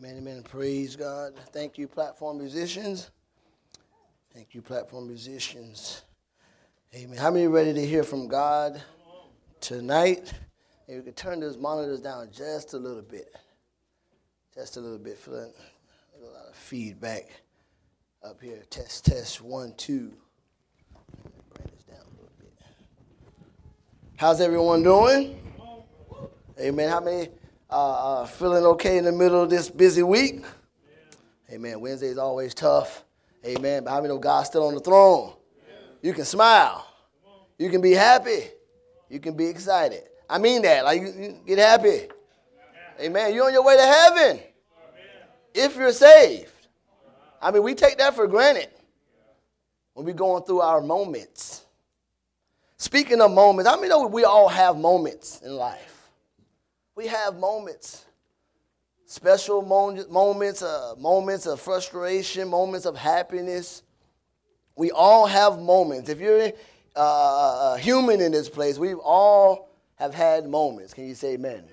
Amen, amen. Praise God. Thank you, platform musicians. Thank you, platform musicians. Amen. How many ready to hear from God tonight? Maybe we could turn those monitors down just a little bit. Just a little bit. Feeling a lot of feedback up here. Test, test, one, two. Bring this down a little bit. How's everyone doing? Amen. How many uh, uh, feeling okay in the middle of this busy week? Amen. Wednesday is always tough. Amen. But how many know God's still on the throne? You can smile. You can be happy. You can be excited. I mean that. Like, you, you get happy. Amen. You're on your way to heaven if you're saved. I mean, we take that for granted when we're going through our moments. Speaking of moments, I mean, we all have moments in life. We have moments, special moments, uh, moments of frustration, moments of happiness. We all have moments. If you're uh, a human in this place, we all have had moments. Can you say amen?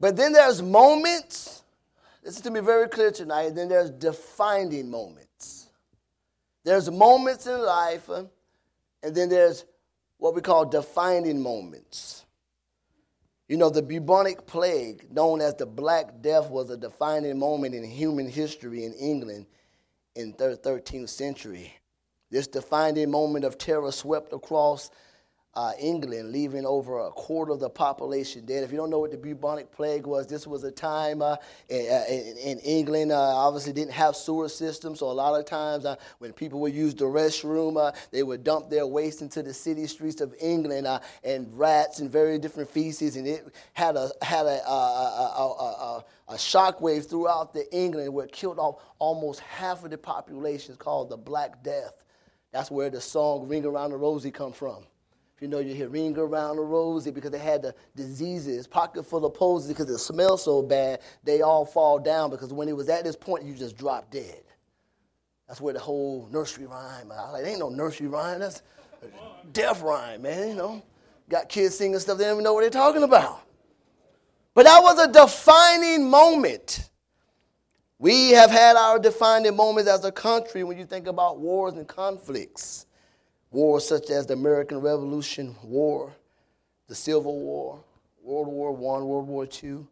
But then there's moments, this is to be very clear tonight, then there's defining moments. There's moments in life, and then there's what we call defining moments. You know, the bubonic plague, known as the Black Death, was a defining moment in human history in England in the 13th century. This defining moment of terror swept across uh, England, leaving over a quarter of the population dead. If you don't know what the bubonic plague was, this was a time uh, in, uh, in, in, England, uh, obviously didn't have sewer systems, so a lot of times uh, when people would use the restroom, uh, they would dump their waste into the city streets of England, and rats and very different feces, and it had a had a, a, a, a, a shockwave throughout the England where it killed off almost half of the population. It's called the Black Death. That's where the song "Ring Around the Rosie" come from. If you know, you hear ring around the rosy because they had the diseases, pocket full of posies because it smelled so bad, they all fall down because when it was at this point, you just drop dead. That's where the whole nursery rhyme. I like, ain't no nursery rhyme. That's death rhyme, man. You know, got kids singing stuff they don't even know what they're talking about. But that was a defining moment. We have had our defining moments as a country when you think about wars and conflicts. Wars such as the American Revolution War, the Civil War, World War I, World War II,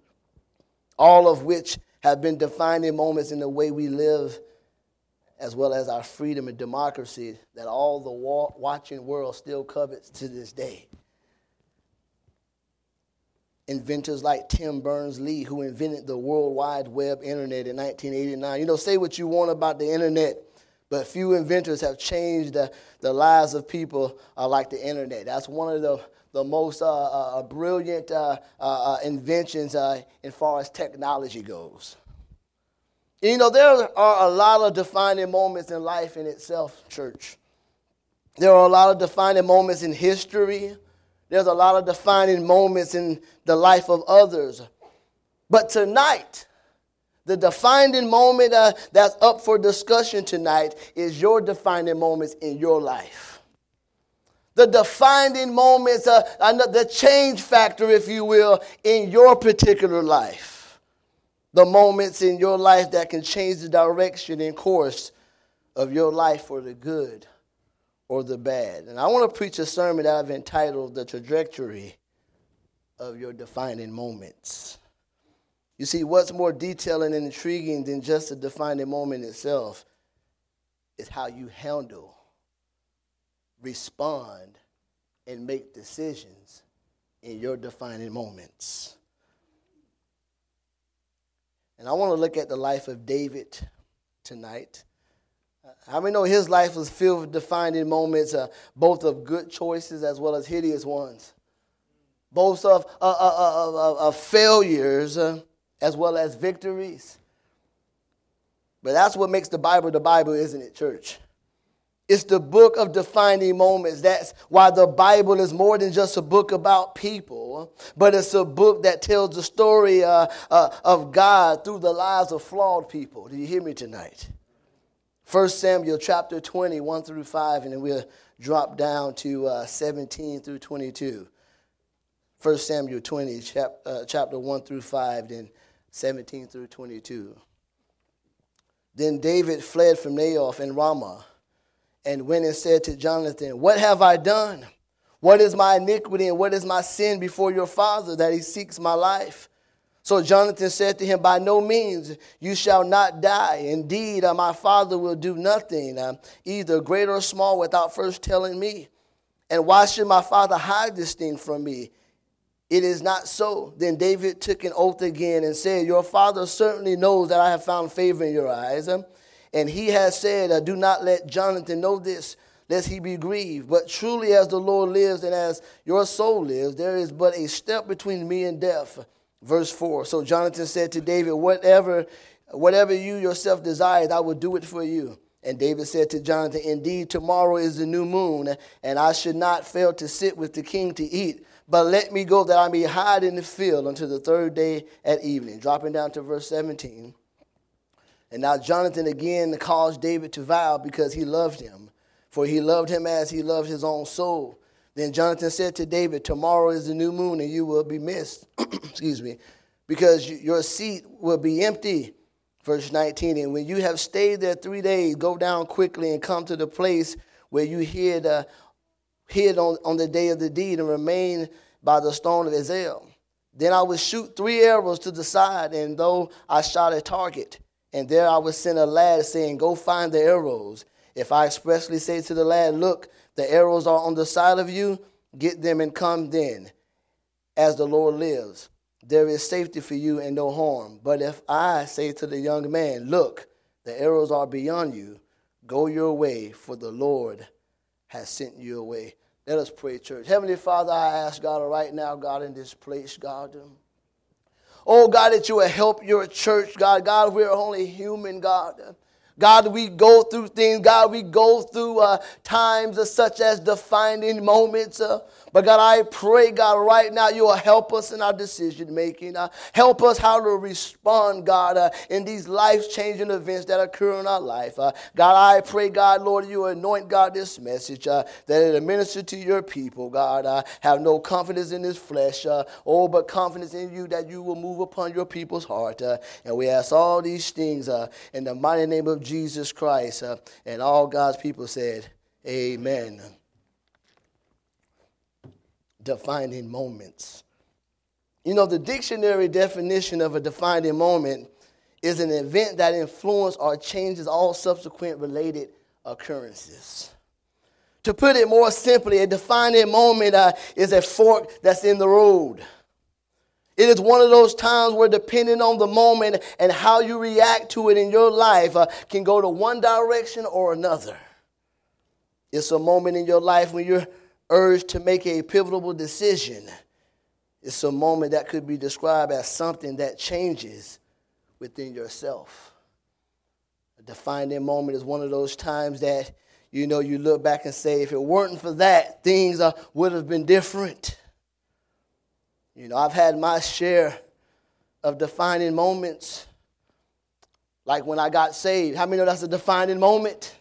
all of which have been defining moments in the way we live, as well as our freedom and democracy that all the watching world still covets to this day. Inventors like Tim Berners Lee, who invented the World Wide Web Internet in 1989. You know, say what you want about the internet but few inventors have changed the, the lives of people uh, like the internet. That's one of the, the most uh, uh, uh brilliant uh, uh, inventions as far as technology goes. You know, there are a lot of defining moments in life in itself, church. There are a lot of defining moments in history. There's a lot of defining moments in the life of others. But tonight, the defining moment uh, that's up for discussion tonight is your defining moments in your life. The defining moments, uh, the change factor, if you will, in your particular life. The moments in your life that can change the direction and course of your life for the good or the bad. And I want to preach a sermon that I've entitled The Trajectory of Your Defining Moments. You see, what's more detailed and intriguing than just the defining moment itself is how you handle, respond, and make decisions in your defining moments. And I want to look at the life of David tonight. How many know his life was filled with defining moments, uh, both of good choices as well as hideous ones, both of, uh, uh, of failures uh, as well as victories. But that's what makes the Bible the Bible, isn't it, church? It's the book of defining moments. That's why the Bible is more than just a book about people, but it's a book that tells the story uh, uh, of God through the lives of flawed people. Do you hear me tonight? 1 Samuel chapter 20, 1 through 5, and then we'll drop down to uh, 17 through 22. 1 Samuel 20, chap, uh, chapter 1 through 5, then 17 through 22. Then David fled from Naioth and Ramah and went and said to Jonathan, What have I done? What is my iniquity and what is my sin before your father that he seeks my life? So Jonathan said to him, By no means you shall not die. Indeed, uh, my father will do nothing, uh, either great or small, without first telling me. And why should my father hide this thing from me? It is not so. Then David took an oath again and said, Your father certainly knows that I have found favor in your eyes. Um, and he has said, uh, Do not let Jonathan know this, lest he be grieved. But truly, as the Lord lives and as your soul lives, there is but a step between me and death Verse 4. So Jonathan said to David, Whatever, whatever you yourself desire, I will do it for you. And David said to Jonathan, Indeed, tomorrow is the new moon, and I should not fail to sit with the king to eat. But let me go that I may hide in the field until the third day at evening. Dropping down to verse 17. And now Jonathan again caused David to vow because he loved him, for he loved him as he loved his own soul. Then Jonathan said to David, Tomorrow is the new moon, and you will be missed. Excuse me. Because your seat will be empty. Verse 19. And when you have stayed there three days, go down quickly and come to the place where you hid, uh, hid on, on the day of the deed and remain by the stone of Ezel. Then I would shoot three arrows to the side, and though I shot a target, and there I would send a lad saying, Go find the arrows. If I expressly say to the lad, Look, the arrows are on the side of you. Get them and come then, as the Lord lives. There is safety for you and no harm. But if I say to the young man, Look, the arrows are beyond you, go your way, for the Lord has sent you away. Let us pray, church. Heavenly Father, I ask God right now, God, in this place, God. Oh, God, that you will help your church, God. God, we're only human, God. God, we go through things. God, we go through uh, times such as defining moments. Uh, but God, I pray, God, right now you will help us in our decision making. Uh, help us how to respond, God, uh, in these life changing events that occur in our life. Uh, God, I pray, God, Lord, you anoint, God, this message uh, that it minister to your people, God. Uh, have no confidence in this flesh, uh, oh, but confidence in you that you will move upon your people's heart. And we ask all these things in the mighty name of Jesus Christ. and all God's people said, Amen defining moments. You know, the dictionary definition of a defining moment is an event that influences or changes all subsequent related occurrences. To put it more simply, a defining moment uh, is a fork that's in the road. It is one of those times where, depending on the moment and how you react to it in your life, uh, can go to one direction or another. It's a moment in your life when you're urged to make a pivotal decision, it's a moment that could be described as something that changes within yourself. A defining moment is one of those times that you know you look back and say, if it weren't for that, things uh, would have been different. You know, I've had my share of defining moments, like when I got saved. How many know that's a defining moment?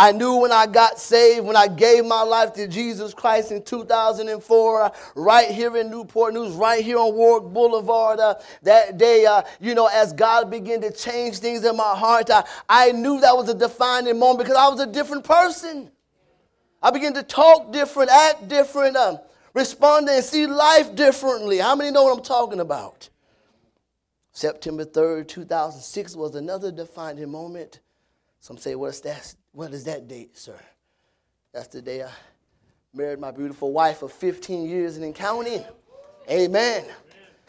I knew when I got saved, when I gave my life to Jesus Christ in 2004, uh, right here in Newport News, right here on Warwick Boulevard, uh, that day, uh, you know, as God began to change things in my heart, I knew that was a defining moment because I was a different person. I began to talk different, act different, um, respond and see life differently. How many know what I'm talking about? September 3rd, 2006 was another defining moment. Some say, what's that? What is that date, sir? That's the day I married my beautiful wife of 15 years and counting. Amen.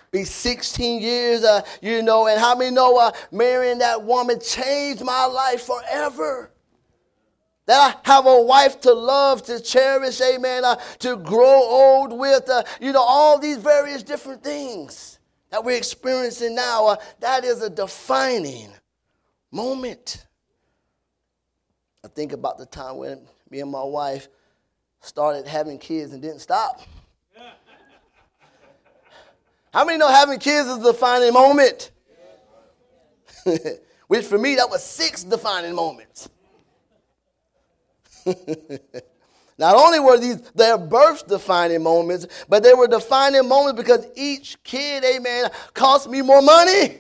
Be 16 years, uh, you know, and how many know uh, marrying that woman changed my life forever? That I have a wife to love, to cherish, amen, uh, to grow old with, uh, you know, all these various different things that we're experiencing now. Uh, that is a defining moment. I think about the time when me and my wife started having kids and didn't stop. How many know having kids is a defining moment? Which for me, that was six defining moments. Not only were these their birth defining moments, but they were defining moments because each kid, amen, cost me more money.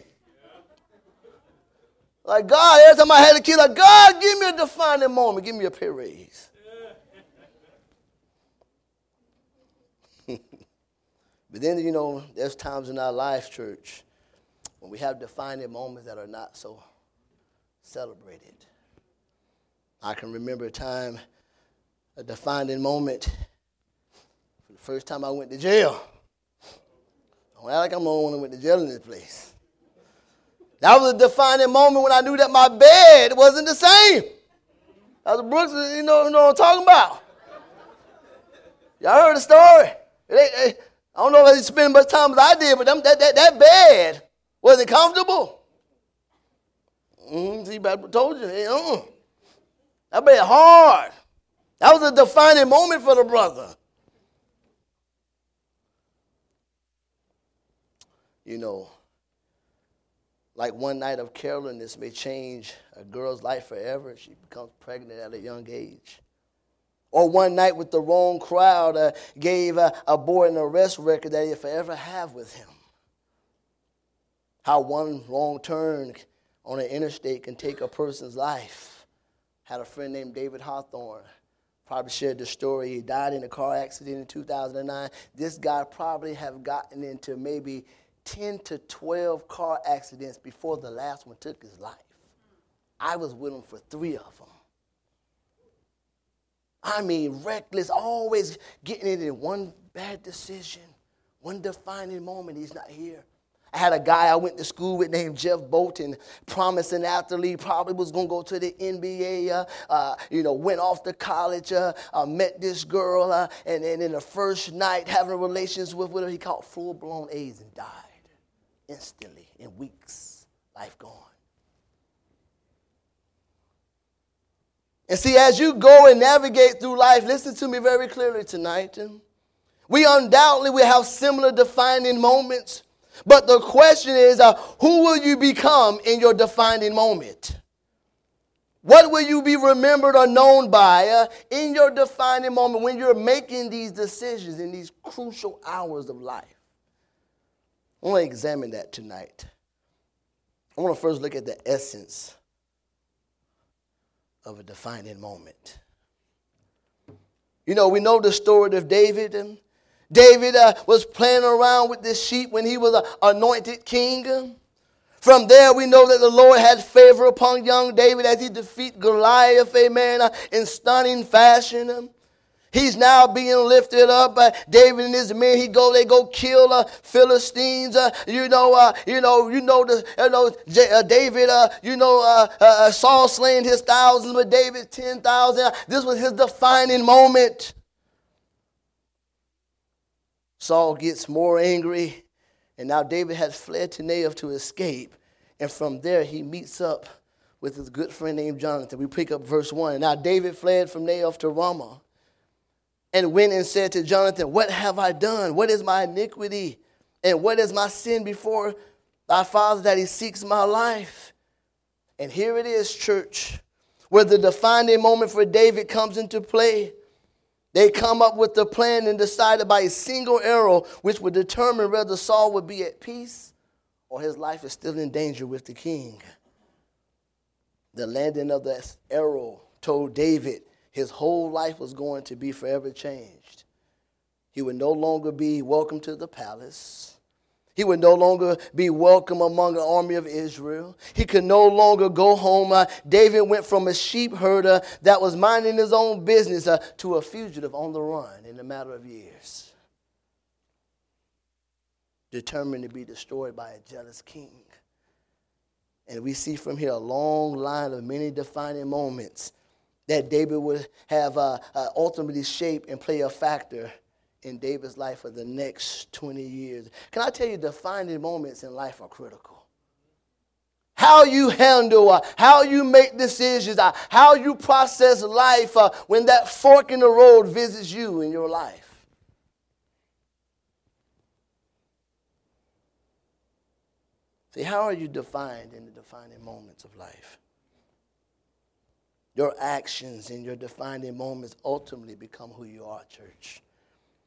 Like God, every time I had a kid, like God, give me a defining moment, give me a pay raise. but then, you know, there's times in our life, church, when we have defining moments that are not so celebrated. I can remember a time, a defining moment, for the first time I went to jail. I don't act like I'm the only one went to jail in this place. That was a defining moment when I knew that my bed wasn't the same. That was Brooks, you know, you know what I'm talking about. Y'all heard the story. I don't know if they spent as much time as I did, but them, that, that, that bed wasn't comfortable. Mm-hmm, see, I told you. Uh-uh. That bed hard. That was a defining moment for the brother. You know, like one night of carelessness may change a girl's life forever. She becomes pregnant at a young age. Or one night with the wrong crowd uh, gave uh, a boy an arrest record that he'll forever have with him. How one wrong turn on an interstate can take a person's life. Had a friend named David Hawthorne. Probably shared the story. He died in a car accident in 2009. This guy probably have gotten into maybe 10 to 12 car accidents before the last one took his life. I was with him for three of them. I mean, reckless, always getting it in one bad decision, one defining moment, he's not here. I had a guy I went to school with named Jeff Bolton, promising athlete, probably was going to go to the NBA, uh, uh, you know, went off to college, uh, uh met this girl, uh, and then in the first night having relations with, with her, he caught full-blown AIDS and died instantly in weeks, life gone. And see, as you go and navigate through life, listen to me very clearly tonight. We undoubtedly will have similar defining moments. But the question is, uh, who will you become in your defining moment? What will you be remembered or known by uh, in your defining moment when you're making these decisions in these crucial hours of life? I want to examine that tonight. I want to first look at the essence of a defining moment. You know, we know the story of David. And David uh, was playing around with this sheep when he was an anointed king. From there, we know that the Lord had favor upon young David as he defeat Goliath, amen, uh, in stunning fashion. He's now being lifted up. Uh, David and his men, he go, they go kill uh, Philistines. Uh, you know, uh, you know, you know the, you know, J- uh, David. Uh, you know, Saul slaying his thousands, but David ten thousand. This was his defining moment. Saul gets more angry, and now David has fled to Naioth to escape, and from there he meets up with his good friend named Jonathan. We pick up verse one. Now David fled from Naioth to Ramah and went and said to Jonathan, What have I done? What is my iniquity? And what is my sin before thy father that he seeks my life? And here it is, church, where the defining moment for David comes into play. They come up with the plan and decided by a single arrow, which would determine whether Saul would be at peace or his life is still in danger with the king. The landing of the arrow told David his whole life was going to be forever changed. He would no longer be welcome to the palace. He would no longer be welcome among the army of Israel. He could no longer go home. Uh, David went from a sheep herder that was minding his own business uh, to a fugitive on the run in a matter of years. Determined to be destroyed by a jealous king. And we see from here a long line of many defining moments that David would have uh, uh, ultimately shape and play a factor in David's life for the next 20 years. Can I tell you, defining moments in life are critical. How you handle, uh, how you make decisions, uh, how you process life uh, when that fork in the road visits you in your life. See, how are you defined in the defining moments of life? Your actions and your defining moments ultimately become who you are, church.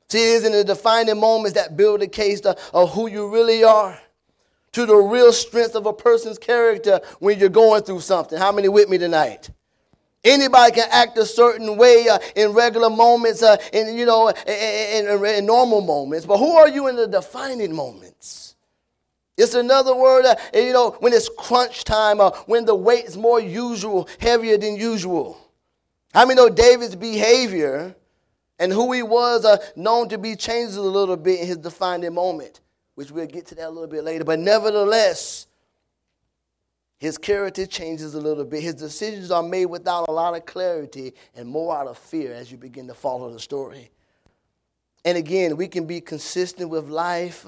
See, it is in the defining moments that build a case of who you really are to the real strength of a person's character when you're going through something. How many with me tonight? Anybody can act a certain way uh, in regular moments, uh, in you know, in, in, in, normal moments. But who are you in the defining moments? It's another word, uh, you know, when it's crunch time, uh, when the weight is more usual, heavier than usual. How many know David's behavior and who he was uh, known to be changes a little bit in his defining moment, which we'll get to that a little bit later. But nevertheless, his character changes a little bit. His decisions are made without a lot of clarity and more out of fear as you begin to follow the story. And again, we can be consistent with life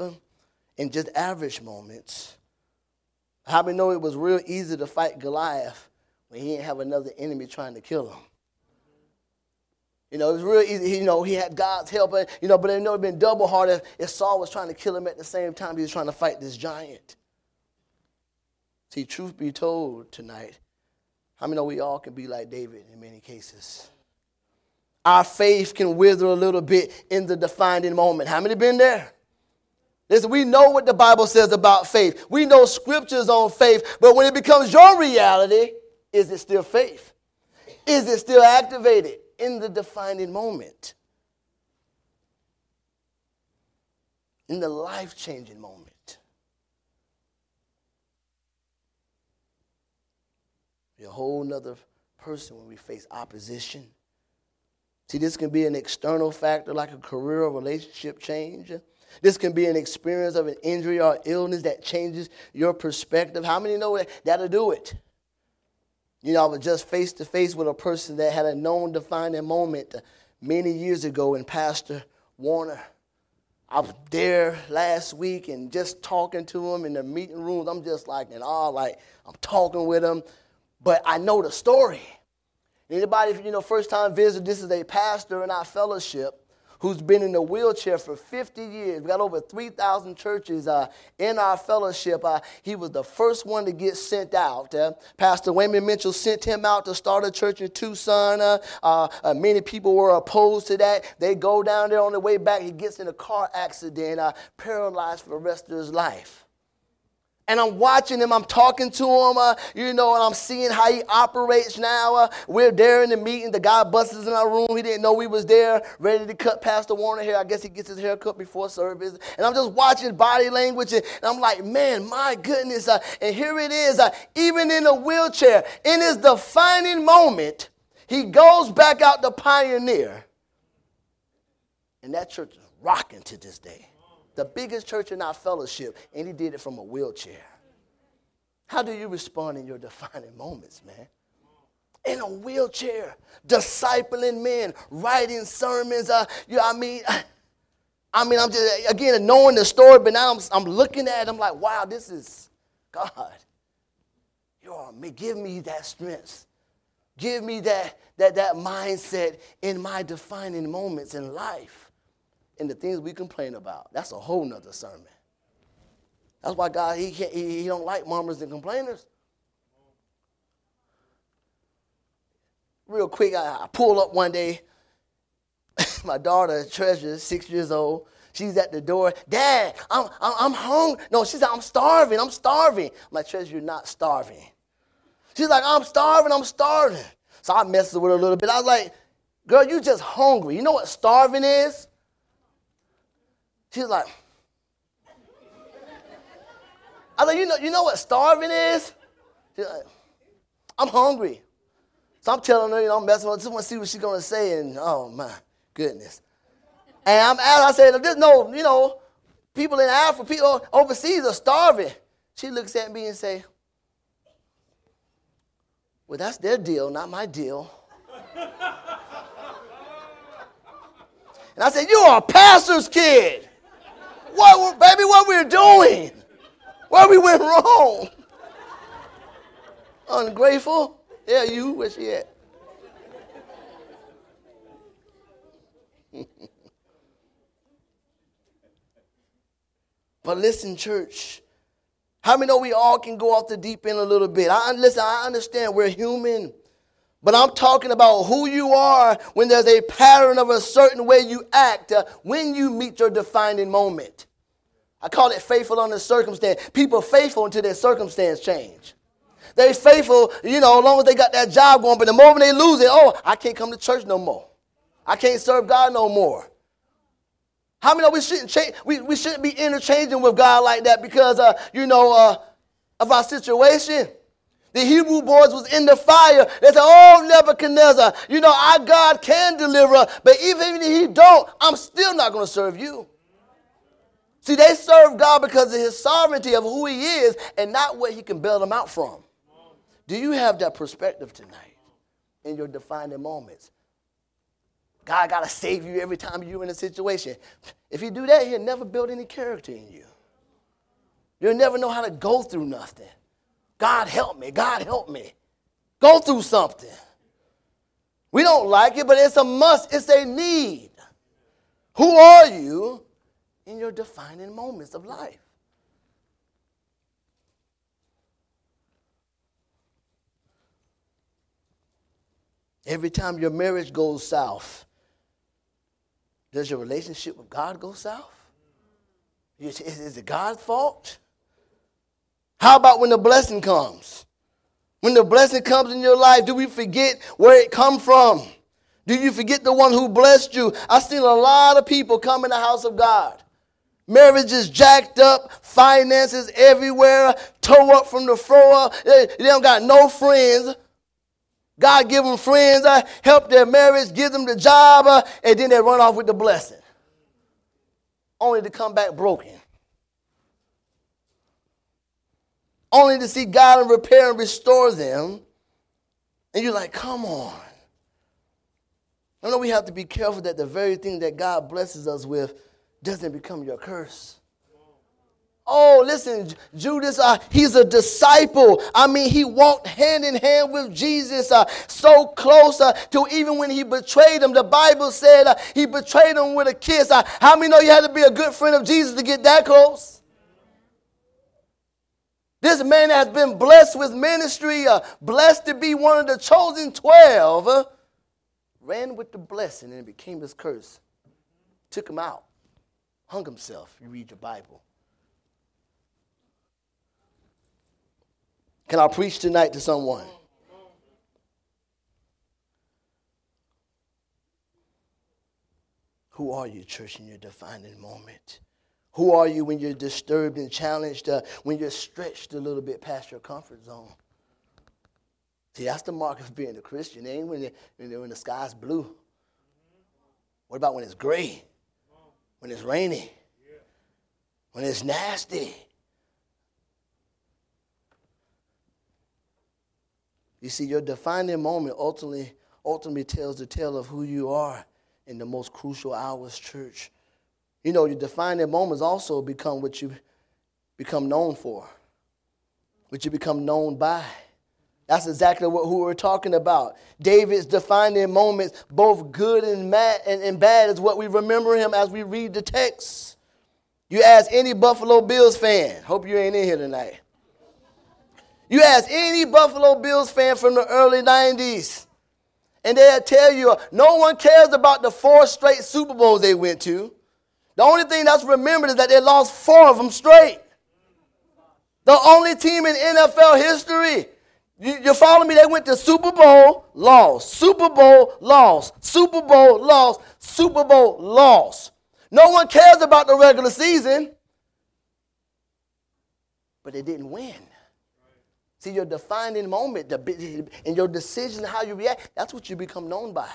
in just average moments. How many know it was real easy to fight Goliath when he didn't have another enemy trying to kill him? You know, it was real easy. You know, he had God's help, you know, but it would have been double hard if Saul was trying to kill him at the same time he was trying to fight this giant. See, truth be told tonight, how many know we all can be like David in many cases? Our faith can wither a little bit in the defining moment. How many been there? Listen, we know what the Bible says about faith. We know scriptures on faith, but when it becomes your reality, is it still faith? Is it still activated in the defining moment? In the life changing moment? Be a whole nother person when we face opposition. See, this can be an external factor like a career or relationship change. This can be an experience of an injury or illness that changes your perspective. How many know that that'll do it? You know, I was just face to face with a person that had a known defining moment many years ago in Pastor Warner. I was there last week and just talking to him in the meeting rooms. I'm just like in awe, like I'm talking with him but I know the story. Anybody, you know, first time visitor, this is a pastor in our fellowship who's been in a wheelchair for 50 years. We got over 3,000 churches uh, in our fellowship. Uh, he was the first one to get sent out. Uh, Pastor Wayman Mitchell sent him out to start a church in Tucson. Uh, uh, uh, many people were opposed to that. They go down there on the way back. He gets in a car accident, paralyzed for the rest of his life. And I'm watching him, I'm talking to him, uh, you know, and I'm seeing how he operates now. Uh, we're there in the meeting. The guy busts in our room. He didn't know we was there, ready to cut Pastor Warner hair. I guess he gets his hair cut before service. And I'm just watching body language, and, I'm like, man, my goodness. Uh, and here it is, uh, even in a wheelchair, in his defining moment, he goes back out to Pioneer. And that church is rocking to this day the biggest church in our fellowship, and he did it from a wheelchair. How do you respond in your defining moments, man? In a wheelchair, discipling men, writing sermons. Uh, you know, I mean, I mean, I'm just again knowing the story, but now I'm, I'm looking at it. I'm like, wow, this is God. You are me. Give me that strength. Give me that that that mindset in my defining moments in life and the things we complain about. That's a whole nother sermon. That's why God, he, can't, he, he don't like murmurers and complainers. Real quick, I, I pull up one day. My daughter, Treasure, six years old, she's at the door. Dad, I'm, I'm, I'm hungry. No, she's like, I'm starving. I'm starving. My Treasure, you're not starving. She's like, I'm starving. I'm starving. So I messed with her a little bit. I was like, girl, you just hungry. You know what starving is? She's like, I like, you know, you know what starving is? She's like, I'm hungry. So I'm telling her, you know, I'm messing with her. I just want to see what she's going to say. And oh, my goodness. And I'm out. I said, there's no, you know, people in Africa, people overseas are starving. She looks at me and say, well, that's their deal, not my deal. and I said, you are a pastor's kid. What, baby, what we're doing? Where we went wrong? Ungrateful? Yeah, you. Where she at? but listen, church. How many know we all can go off the deep end a little bit? I listen. I understand we're human, But I'm talking about who you are when there's a pattern of a certain way you act uh, when you meet your defining moment. I call it faithful under circumstance. People faithful until their circumstance change. They faithful, you know, as long as they got that job going, but the moment they lose it, oh, I can't come to church no more. I can't serve God no more. How many know we shouldn't change, we, we shouldn't be interchanging with God like that because uh, you know uh, of our situation? The Hebrew boys was in the fire. They said, Oh, Nebuchadnezzar, you know, our God can deliver, but even if he don't, I'm still not going to serve you. See, they serve God because of his sovereignty of who he is and not what he can bail them out from. Do you have that perspective tonight in your defining moments? God got to save you every time you're in a situation. If you do that, he'll never build any character in you. You'll never know how to go through nothing. God help me. God help me. Go through something. We don't like it, but it's a must, it's a need. Who are you in your defining moments of life? Every time your marriage goes south, does your relationship with God go south? Is it God's fault? How about when the blessing comes? When the blessing comes in your life, do we forget where it come from? Do you forget the one who blessed you? I've seen a lot of people come in the house of God. Marriages jacked up, finances everywhere, toe up from the floor. They, they don't got no friends. God give them friends, uh, help their marriage, give them the job, uh, and then they run off with the blessing. Only to come back broken. Only to see God and repair and restore them. And you're like, come on. I know we have to be careful that the very thing that God blesses us with doesn't become your curse. Oh, listen, Judas, uh, he's a disciple. I mean, he walked hand in hand with Jesus uh, so close uh, to even when he betrayed him. The Bible said uh, he betrayed him with a kiss. Uh, how many know you had to be a good friend of Jesus to get that close? This man has been blessed with ministry, uh, blessed to be one of the chosen 12, uh, ran with the blessing and it became his curse. Took him out, hung himself. You read your Bible. Can I preach tonight to someone? Who are you, church, in your defining moment? Who are you when you're disturbed and challenged, uh, when you're stretched a little bit past your comfort zone? See, that's the mark of being a Christian. Ain't when, when, when the sky's blue. What about when it's gray? When it's rainy? When it's nasty? You see, your defining moment ultimately, ultimately tells the tale of who you are in the most crucial hours, church. You know, your defining moments also become what you become known for, what you become known by. That's exactly what who we're talking about. David's defining moments, both good and, mad, and, and bad, is what we remember him as we read the text. You ask any Buffalo Bills fan, hope you ain't in here tonight. You ask any Buffalo Bills fan from the early 90s, and they'll tell you no one cares about the four straight Super Bowls they went to. The only thing that's remembered is that they lost four of them straight. The only team in NFL history. You, you follow me? They went to Super Bowl, lost. Super Bowl, lost. Super Bowl, lost. Super Bowl, lost. No one cares about the regular season, but they didn't win. See, your defining moment and your decision, how you react, that's what you become known by.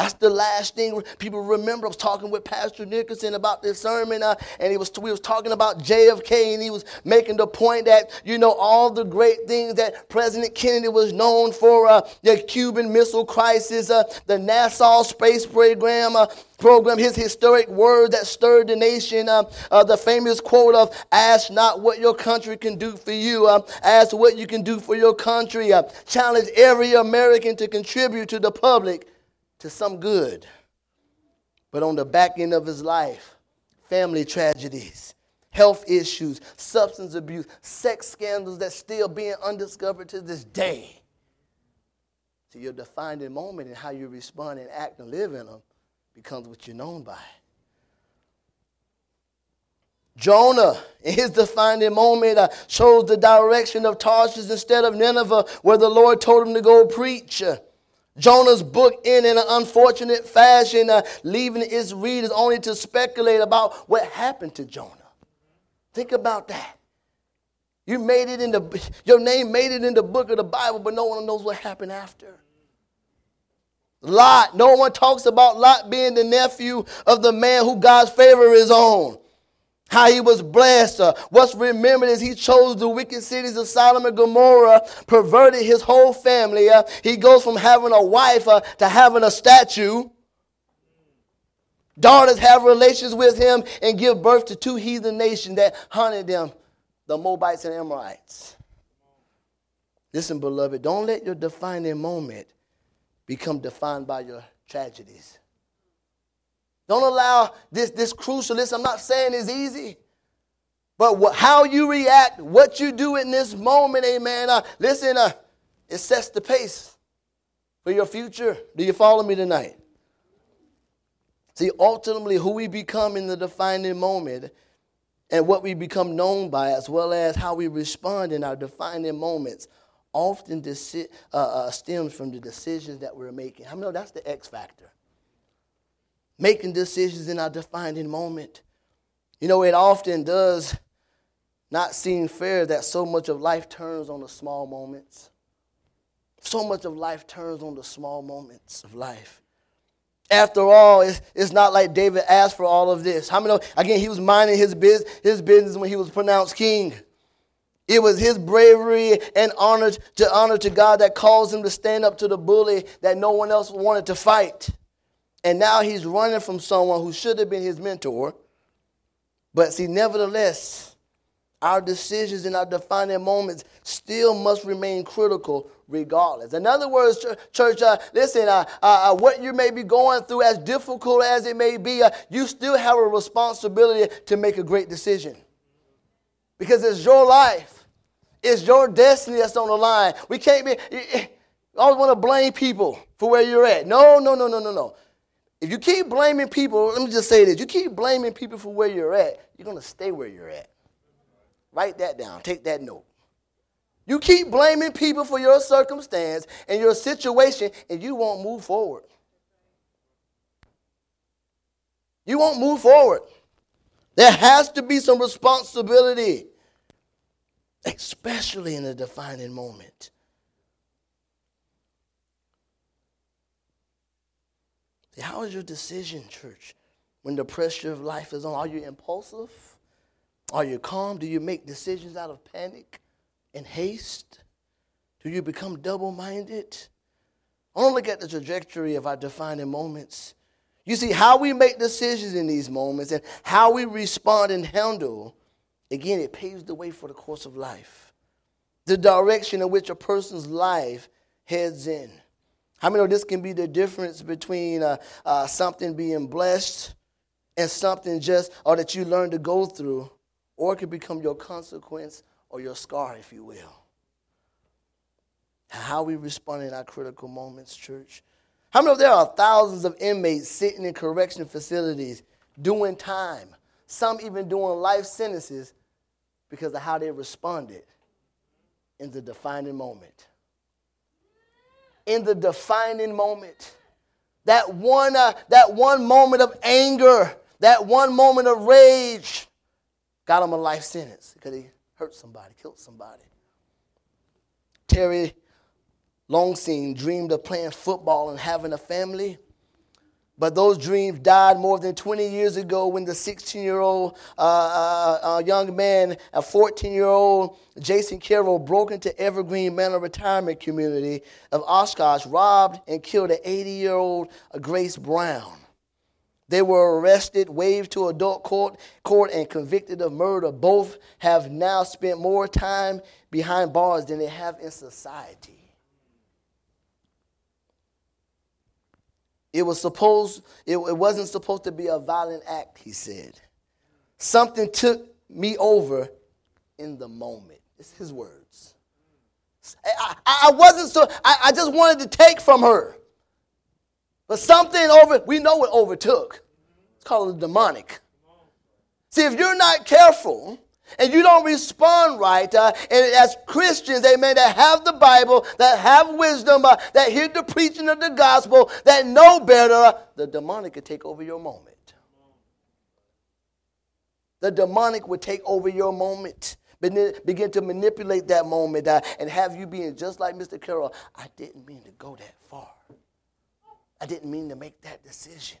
That's the last thing people remember. I was talking with Pastor Nicholson about this sermon, uh, and he was we was talking about JFK, and he was making the point that you know all the great things that President Kennedy was known for, uh, the Cuban Missile Crisis, uh, the NASA space program, uh, program, his historic word that stirred the nation, uh, uh, the famous quote of, ask not what your country can do for you, ask what you can do for your country. Challenge every American to contribute to the public to some good. But on the back end of his life, family tragedies, health issues, substance abuse, sex scandals that still being undiscovered to this day. See, your defining moment and how you respond and act and live in them becomes what you're known by. Jonah, in his defining moment, uh, chose the direction of Tarshish instead of Nineveh, where the Lord told him to go preach. Jonah's book in an unfortunate fashion, uh, leaving its readers only to speculate about what happened to Jonah. Think about that. You made it in the your name made it in the book of the Bible, but no one knows what happened after. Lot, no one talks about Lot being the nephew of the man who God's favor is on. How he was blessed. Uh, what's remembered is he chose the wicked cities of Sodom and Gomorrah, perverted his whole family. Uh, he goes from having a wife uh, to having a statue. Daughters have relations with him and give birth to two heathen nations that hunted them the Moabites and Amorites. Listen, beloved, don't let your defining moment become defined by your tragedies. Don't allow this, this crucial, listen, I'm not saying it's easy, but what, how you react, what you do in this moment, amen. Uh, listen, uh, it sets the pace for your future. Do you follow me tonight? See, ultimately, who we become in the defining moment and what we become known by, as well as how we respond in our defining moments, often uh, uh, stems from the decisions that we're making. I know that's the X factor? Making decisions in our defining moment. You know, it often does not seem fair that so much of life turns on the small moments. So much of life turns on the small moments of life. After all, it's, not like David asked for all of this. How many again, he was minding his, biz, his business when he was pronounced king. It was his bravery and honor to honor to God that caused him to stand up to the bully that no one else wanted to fight. And now he's running from someone who should have been his mentor. But see, nevertheless, our decisions and our defining moments still must remain critical regardless. In other words, church, uh, listen, uh, uh, uh, what you may be going through, as difficult as it may be, uh, you still have a responsibility to make a great decision. Because it's your life, it's your destiny that's on the line. We can't be, I always want to blame people for where you're at. No, no, no, no, no, no. If you keep blaming people, let me just say this you keep blaming people for where you're at, you're going to stay where you're at. Write that down. Take that note. You keep blaming people for your circumstance and your situation, and you won't move forward. You won't move forward. There has to be some responsibility, especially in a defining moment. How is your decision, church, when the pressure of life is on? Are you impulsive? Are you calm? Do you make decisions out of panic and haste? Do you become double minded? I look at the trajectory of our defining moments. You see, how we make decisions in these moments and how we respond and handle, again, it paves the way for the course of life. The direction in which a person's life heads in. How many know this can be the difference between uh, uh, something being blessed and something just, or that you learn to go through, or it could become your consequence or your scar, if you will. How we respond in our critical moments, church. How many of there are thousands of inmates sitting in correction facilities doing time, some even doing life sentences because of how they responded in the defining moment. In the defining moment. That one, uh, that one moment of anger, that one moment of rage, got him a life sentence because he hurt somebody, killed somebody. Terry Longsing dreamed of playing football and having a family. But those dreams died more than 20 years ago when the 16 year old uh, uh, uh, young man, a 14 year old Jason Carroll, broke into Evergreen Manor Retirement Community of Oshkosh, robbed and killed an 80 year old Grace Brown. They were arrested, waived to adult court, court, and convicted of murder. Both have now spent more time behind bars than they have in society. It was supposed, it, it wasn't supposed to be a violent act, he said. Something took me over in the moment. It's his words. I, I wasn't so, I, I just wanted to take from her. But something over, we know it overtook. It's called the demonic. See, if you're not careful, and you don't respond right, uh, and as Christians, amen, that have the Bible, that have wisdom, uh, that hear the preaching of the gospel, that know better, the demonic could take over your moment. The demonic would take over your moment begin to manipulate that moment uh, and have you being just like Mr. Carroll. I didn't mean to go that far. I didn't mean to make that decision.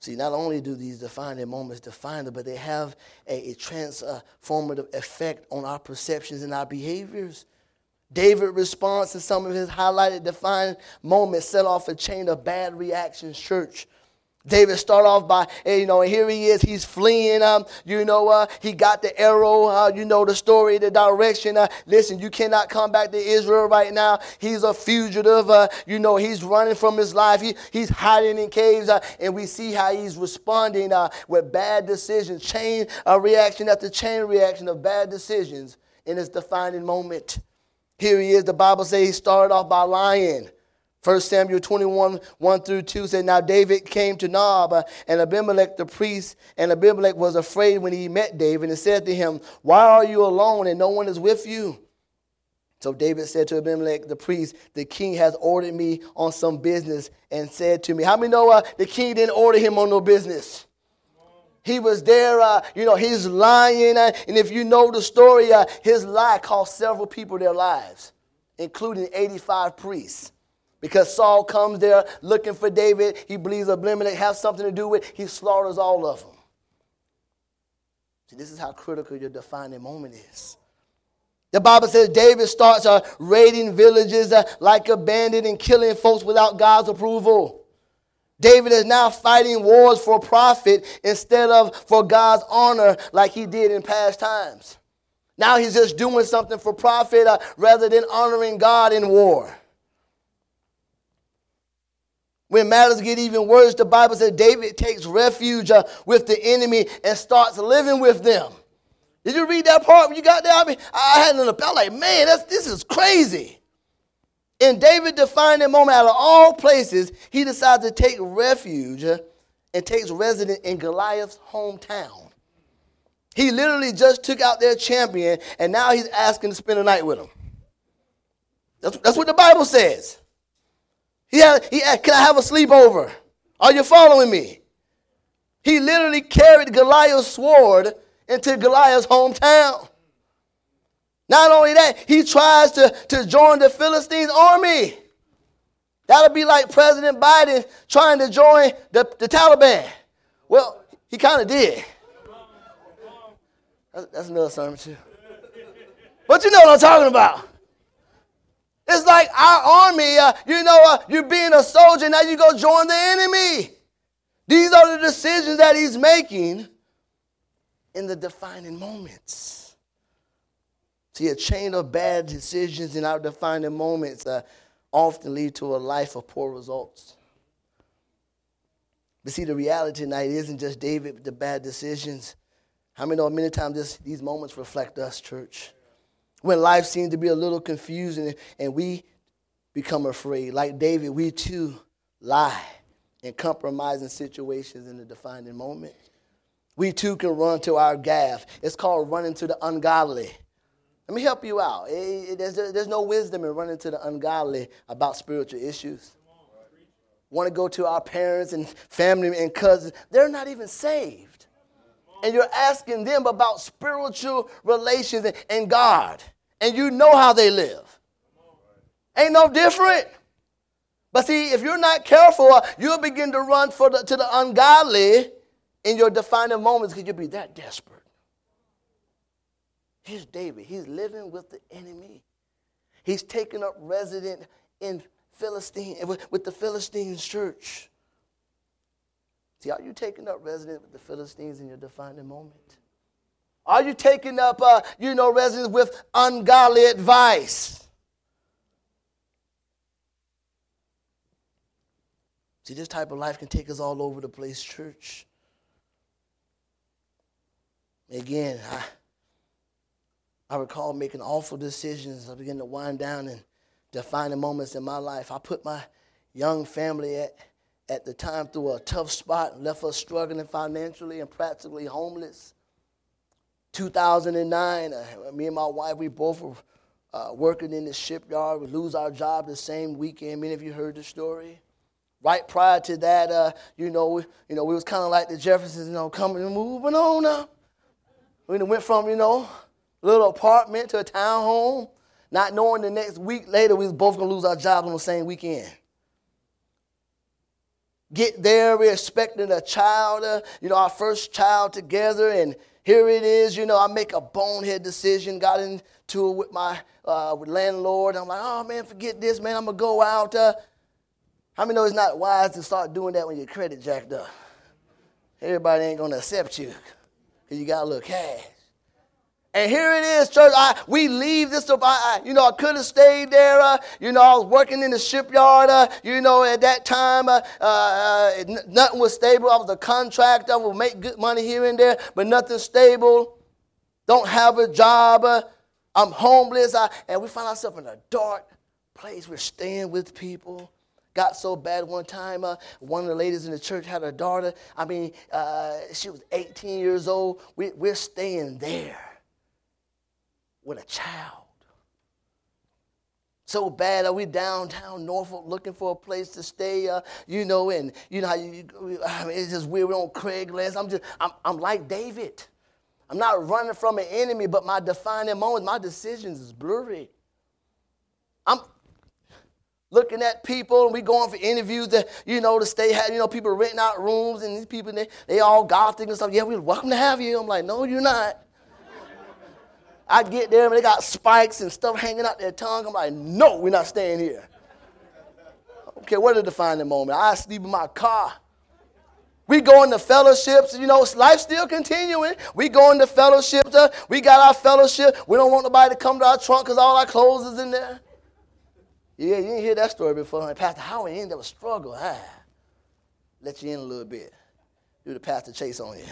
See, not only do these defining moments define them, but they have a, a transformative effect on our perceptions and our behaviors. David response to some of his highlighted defining moments set off a chain of bad reactions, church. David start off by, you know, here he is, he's fleeing. Um, you know, uh, he got the arrow. Uh, you know the story, the direction. Uh, listen, you cannot come back to Israel right now. He's a fugitive. Uh, you know, he's running from his life. He, he's hiding in caves, uh, and we see how he's responding uh, with bad decisions, chain reaction after chain reaction of bad decisions in his defining moment. Here he is. The Bible says he started off by lying. 1 Samuel 21, 1 through 2 said, Now David came to Nob, and Abimelech the priest, and Abimelech was afraid when he met David and said to him, Why are you alone and no one is with you? So David said to Abimelech the priest, The king has ordered me on some business and said to me, How many know uh, the king didn't order him on no business? He was there, uh, you know, he's lying. Uh, and if you know the story, uh, his lie cost several people their lives, including 85 priests. Because Saul comes there looking for David. He believes Abimelech has something to do with it. He slaughters all of them. See, this is how critical your defining moment is. The Bible says David starts uh, raiding villages uh, like a bandit and killing folks without God's approval. David is now fighting wars for profit instead of for God's honor like he did in past times. Now he's just doing something for profit uh, rather than honoring God in war. When matters get even worse, the Bible says David takes refuge uh, with the enemy and starts living with them. Did you read that part when you got there? I mean, I had an appel like, man, this is crazy. And David defined that moment out of all places, he decides to take refuge and takes residence in Goliath's hometown. He literally just took out their champion, and now he's asking to spend the night with him. That's, that's what the Bible says. He had, he had, can I have a sleepover? Are you following me? He literally carried Goliath's sword into Goliath's hometown. Not only that, he tries to, to join the Philistines' army. That'll be like President Biden trying to join the, the Taliban. Well, he kind of did. That's, that's another sermon, too. But you know what I'm talking about. It's like our army, uh, you know, uh, you're being a soldier, now you go join the enemy. These are the decisions that he's making in the defining moments. See, a chain of bad decisions in our defining moments uh, often lead to a life of poor results. But see, the reality tonight isn't just David, the bad decisions. How many know many times this, these moments reflect us, church? When life seems to be a little confusing and we become afraid, like David, we too lie in situations in the defining moment. We too can run to our Gath. It's called running to the ungodly. Let me help you out. It, it, there's, there's no wisdom in running to the ungodly about spiritual issues. Want to go to our parents and family and cousins. They're not even saved. And you're asking them about spiritual relations and, God. And you know how they live. Ain't no different. But see, if you're not careful, you'll begin to run for the, to the ungodly in your defining moments because you'll be that desperate. Here's David. He's living with the enemy. He's taken up resident in Philistine with the Philistines church. See, are you taking up residence with the Philistines in your defining moment? Are you taking up, uh, you know, residence with ungodly advice? See, this type of life can take us all over the place, church. Again, I, I recall making awful decisions. I began to wind down and defining moments in my life. I put my young family at, at the time through a tough spot and left us struggling financially and practically homeless. 2009, uh, me and my wife, we both were uh, working in the shipyard. We lose our job the same weekend. Many of you heard the story. Right prior to that, uh, you know, we, you know, we was kind of like the Jeffersons, you know, coming and moving on up. We went from, you know, little apartment to a townhome, not knowing the next week later we was both gonna lose our jobs on the same weekend. Get there, we're expecting a child, uh, you know, our first child together, and here it is, you know, I make a bonehead decision, got into it with my uh, with landlord. I'm like, oh man, forget this, man, I'm gonna go out. Uh, how many know it's not wise to start doing that when your credit jacked up? Everybody ain't gonna accept you because you got a little cash. And here it is, church. I, we leave this. I, you know, I could have stayed there. Uh, you know, I was working in the shipyard. Uh, you know, at that time, uh, uh nothing was stable. I was a contractor. I would make good money here and there, but nothing stable. Don't have a job. Uh, I'm homeless. And we find ourselves in a dark place. We're staying with people. Got so bad one time, uh, one of the ladies in the church had a daughter. I mean, uh, she was 18 years old. We, we're staying there with a child. So bad are we downtown Norfolk looking for a place to stay, uh, you know, and you know how you, I mean, it's just weird. We're on Craigslist. I'm just, I'm, I'm like David. I'm not running from an enemy, but my defining moments, my decisions is blurry. I'm, looking at people and we going for interviews that you know to stay you know people renting out rooms and these people they, they all gothic and stuff yeah we're welcome to have you i'm like no you're not i get there and they got spikes and stuff hanging out their tongue i'm like no we're not staying here okay what a defining moment i sleep in my car we go into fellowships, you know, life's still continuing. We go into fellowships, uh, we got our fellowship. We don't want nobody to come to our trunk because all our clothes is in there. Yeah, you didn't hear that story before. Pastor How Howard ain't never struggle. Ah, let you in a little bit. Do the Pastor Chase on you.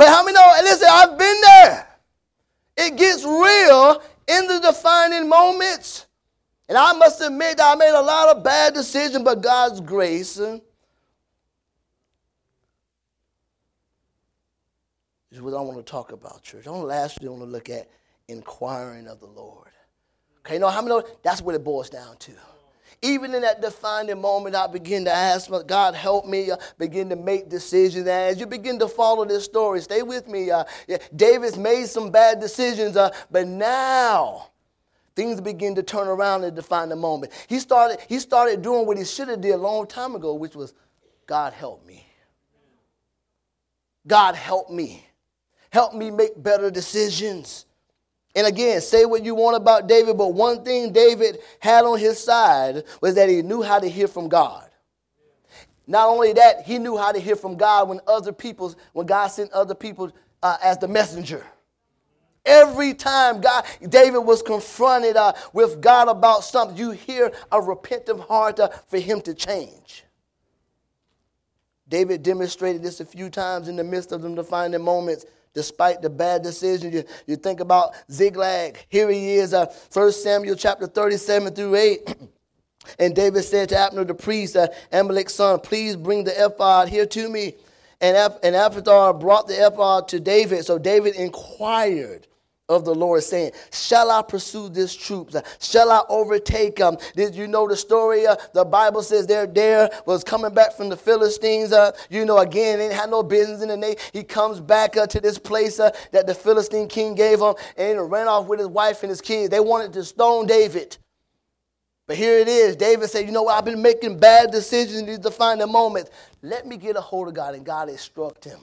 But how many know? Listen, I've been there. It gets real in the defining moments. And I must admit that I made a lot of bad decisions, but God's grace. Uh, is what I want to talk about, church. I want to lastly want to look at inquiring of the Lord. Okay, you know how many know that's what it boils down to. Even in that defining moment, I begin to ask, God, help me, uh, begin to make decisions. As you begin to follow this story, stay with me. Uh, yeah, David's made some bad decisions, uh, but now things begin to turn around and define the moment. He started, he started doing what he should have did a long time ago, which was, God, help me. God, help me. Help me make better decisions. And again, say what you want about David, but one thing David had on his side was that he knew how to hear from God. Not only that, he knew how to hear from God when other people, when God sent other people uh, as the messenger. Every time God, David was confronted uh, with God about something, you hear a repentant heart uh, for him to change. David demonstrated this a few times in the midst of them defining moments despite the bad decisions. You, you think about Ziklag. Here he is, uh, 1 Samuel chapter 37 through 8. and David said to Abner the priest, uh, Ahimelech's son, please bring the ephod here to me. And, and Abiathar brought the ephod to David. So David inquired of the Lord, saying, Shall I pursue this troop? Shall I overtake them? Did you know the story? Uh, the Bible says there, there was coming back from the Philistines. Uh, you know, again, they had no business in the nation. He comes back uh, to this place uh, that the Philistine king gave him and ran off with his wife and his kids. They wanted to stone David. But here it is. David said, You know what? I've been making bad decisions in these defining moments. Let me get a hold of God. And God instructed him.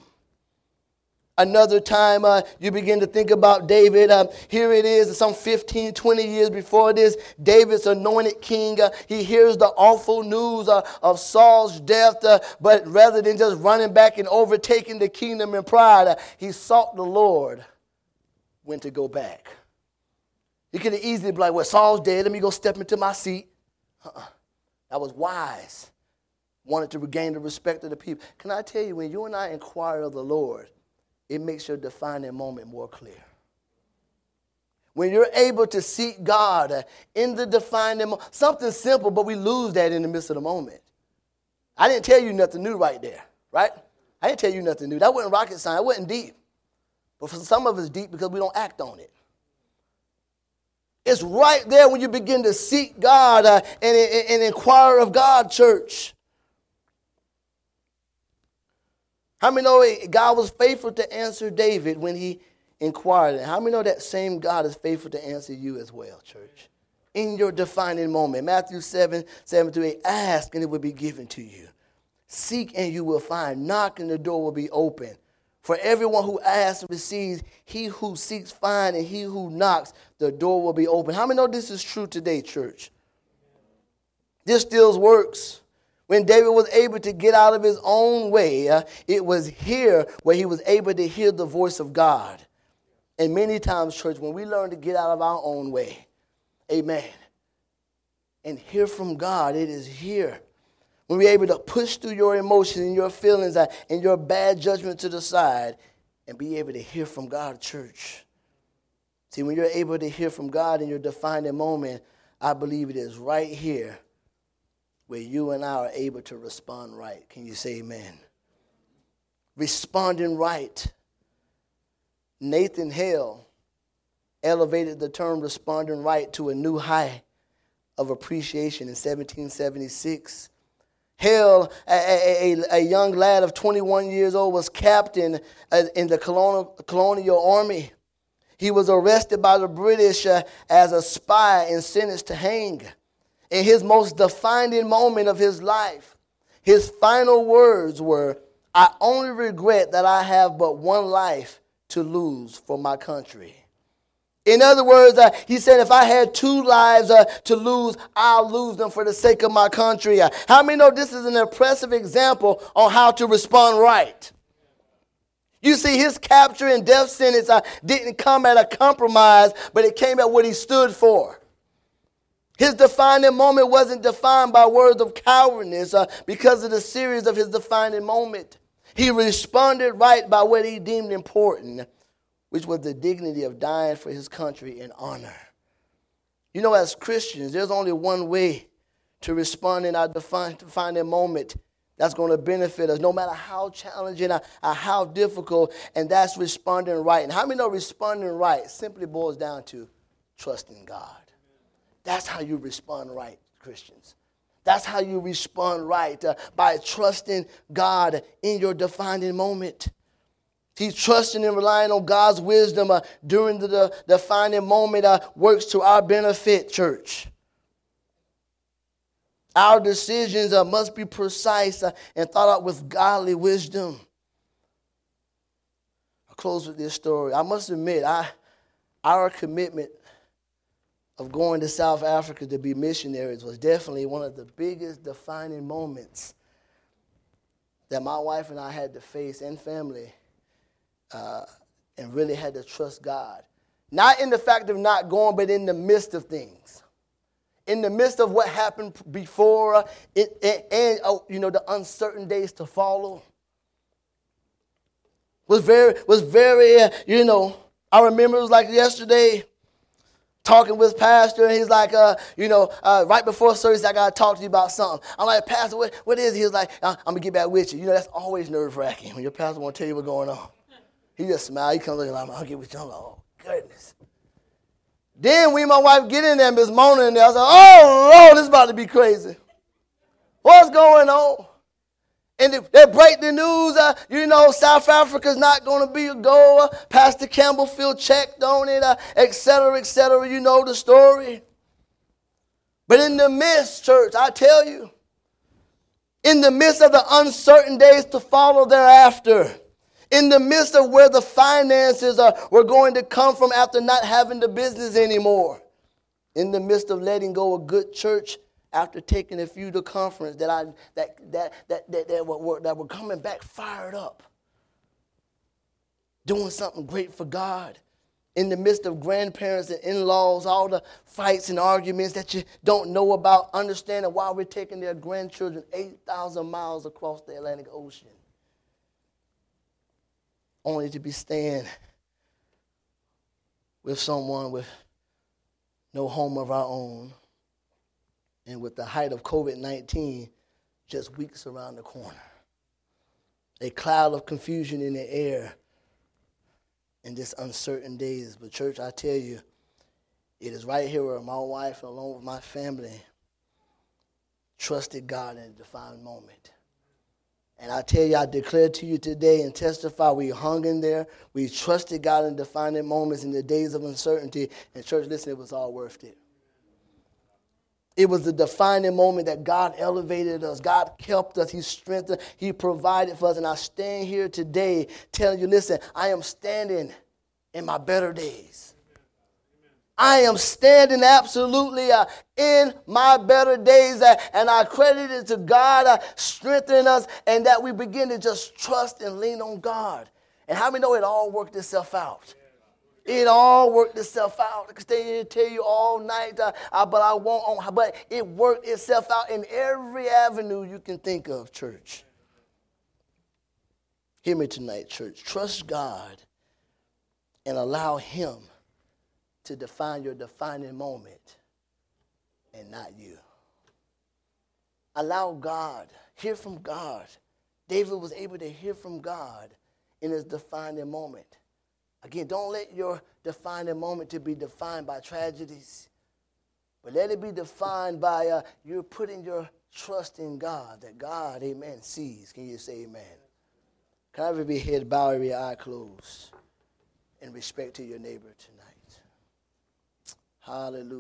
Another time uh, you begin to think about David. Uh, here it is, some 15, 20 years before this, David's anointed king. Uh, he hears the awful news uh, of Saul's death, uh, but rather than just running back and overtaking the kingdom in pride, uh, he sought the Lord when to go back. He could have easily be like, well, Saul's dead. Let me go step into my seat. Uh-uh. That was wise wanted to regain the respect of the people. Can I tell you, when you and I inquire of the Lord, it makes your defining moment more clear. When you're able to seek God uh, in the defining moment, something simple, but we lose that in the midst of the moment. I didn't tell you nothing new right there, right? I didn't tell you nothing new. That wasn't rocket science. It wasn't deep. But for some of us, deep because we don't act on it. It's right there when you begin to seek God uh, and, and, and inquire of God, church. How many know God was faithful to answer David when he inquired? How many know that same God is faithful to answer you as well, church? In your defining moment. Matthew 7, 7 to 8. Ask and it will be given to you. Seek and you will find. Knock and the door will be open. For everyone who asks receives, he who seeks finds, and he who knocks, the door will be open. How many know this is true today, church? This still works. When David was able to get out of his own way, uh, it was here where he was able to hear the voice of God. And many times, church, when we learn to get out of our own way, amen, and hear from God, it is here when we're able to push through your emotions and your feelings and your bad judgment to the side and be able to hear from God, church. See, when you're able to hear from God in your defining moment, I believe it is right here where you and I are able to respond right. Can you say amen? Responding right. Nathan Hale elevated the term responding right to a new high of appreciation in 1776 Hale, a, a, a, young lad of 21 years old, was captain uh, in the colonial, colonial army. He was arrested by the British uh, as a spy and sentenced to hang. In his most defining moment of his life, his final words were, I only regret that I have but one life to lose for my country. In other words, uh, he said, if I had two lives uh, to lose, I'll lose them for the sake of my country. Uh, how many know this is an impressive example on how to respond right? You see, his capture and death sentence uh, didn't come at a compromise, but it came at what he stood for. His defining moment wasn't defined by words of cowardness uh, because of the series of his defining moment. He responded right by what he deemed important which was the dignity of dying for his country in honor. You know, as Christians, there's only one way to respond in our defining moment that's going to benefit us, no matter how challenging or, how difficult, and that's responding right. And how many know responding right simply boils down to trusting God? That's how you respond right, Christians. That's how you respond right uh, by trusting God in your defining moment. He's trusting and relying on God's wisdom uh, during the, the defining moment uh, works to our benefit, church. Our decisions uh, must be precise uh, and thought out with godly wisdom. I'll close with this story. I must admit, I, our commitment of going to South Africa to be missionaries was definitely one of the biggest defining moments that my wife and I had to face and family uh, and really had to trust God. Not in the fact of not going, but in the midst of things. In the midst of what happened before it, it, and, uh, you know, the uncertain days to follow. Was very, was very, uh, you know, I remember it was like yesterday talking with pastor and he's like uh, you know uh, right before service i gotta talk to you about something i'm like pastor what, what is it? he was like uh, i'm gonna get back with you you know that's always nerve-wracking when your pastor want to tell you what's going on he just smiled. He comes looking like, I'll get with you. I'm like, oh, goodness. Then we my wife get in there this morning and I was like, oh, Lord, this is about to be crazy. What's going on? And if they break the news, uh, you know, South Africa's not going to be a goer. Pastor Campbell feel checked on it, uh, et cetera, et. You know the story. But in the midst, church, I tell you, in the midst of the uncertain days to follow thereafter, in the midst of where the finances are, were going to come from after not having the business anymore, in the midst of letting go a good church after taking a few to conference that I that that that that, that were, that were coming back fired up, doing something great for God. in the midst of grandparents and in laws, all the fights and arguments that you don't know about, understanding why we're taking their grandchildren 8,000 miles across the Atlantic Ocean, only to be staying with someone with no home of our own, and with the height of COVID 19 just weeks around the corner. A cloud of confusion in the air in this uncertain days. But, church, I tell you, it is right here where my wife, along with my family, trusted God in a defined moment. And I tell you, I declare to you today and testify, we hung in there. We trusted God in defining moments in the days of uncertainty. And, church, listen, it was all worth it. It was the defining moment that God elevated us. God helped us. He strengthened. He provided for us. And I stand here today telling you, listen, I am standing in my better days. I am standing absolutely uh, in my better days, uh, and I credit it to God uh, strengthening us, and that we begin to just trust and lean on God. And how we know it all worked itself out? It all worked itself out. I could stay here and tell you all night, uh, uh, but I won't. But it worked itself out in every avenue you can think of, church. Hear me tonight, church. Trust God and allow Him to define your defining moment and not you. Allow God, hear from God. David was able to hear from God in his defining moment. Again, don't let your defining moment to be defined by tragedies, but let it be defined by uh, you putting your trust in God, that God, amen, sees. Can you say amen? Can I be head every eye closed, in respect to your neighbor tonight? Hallelujah.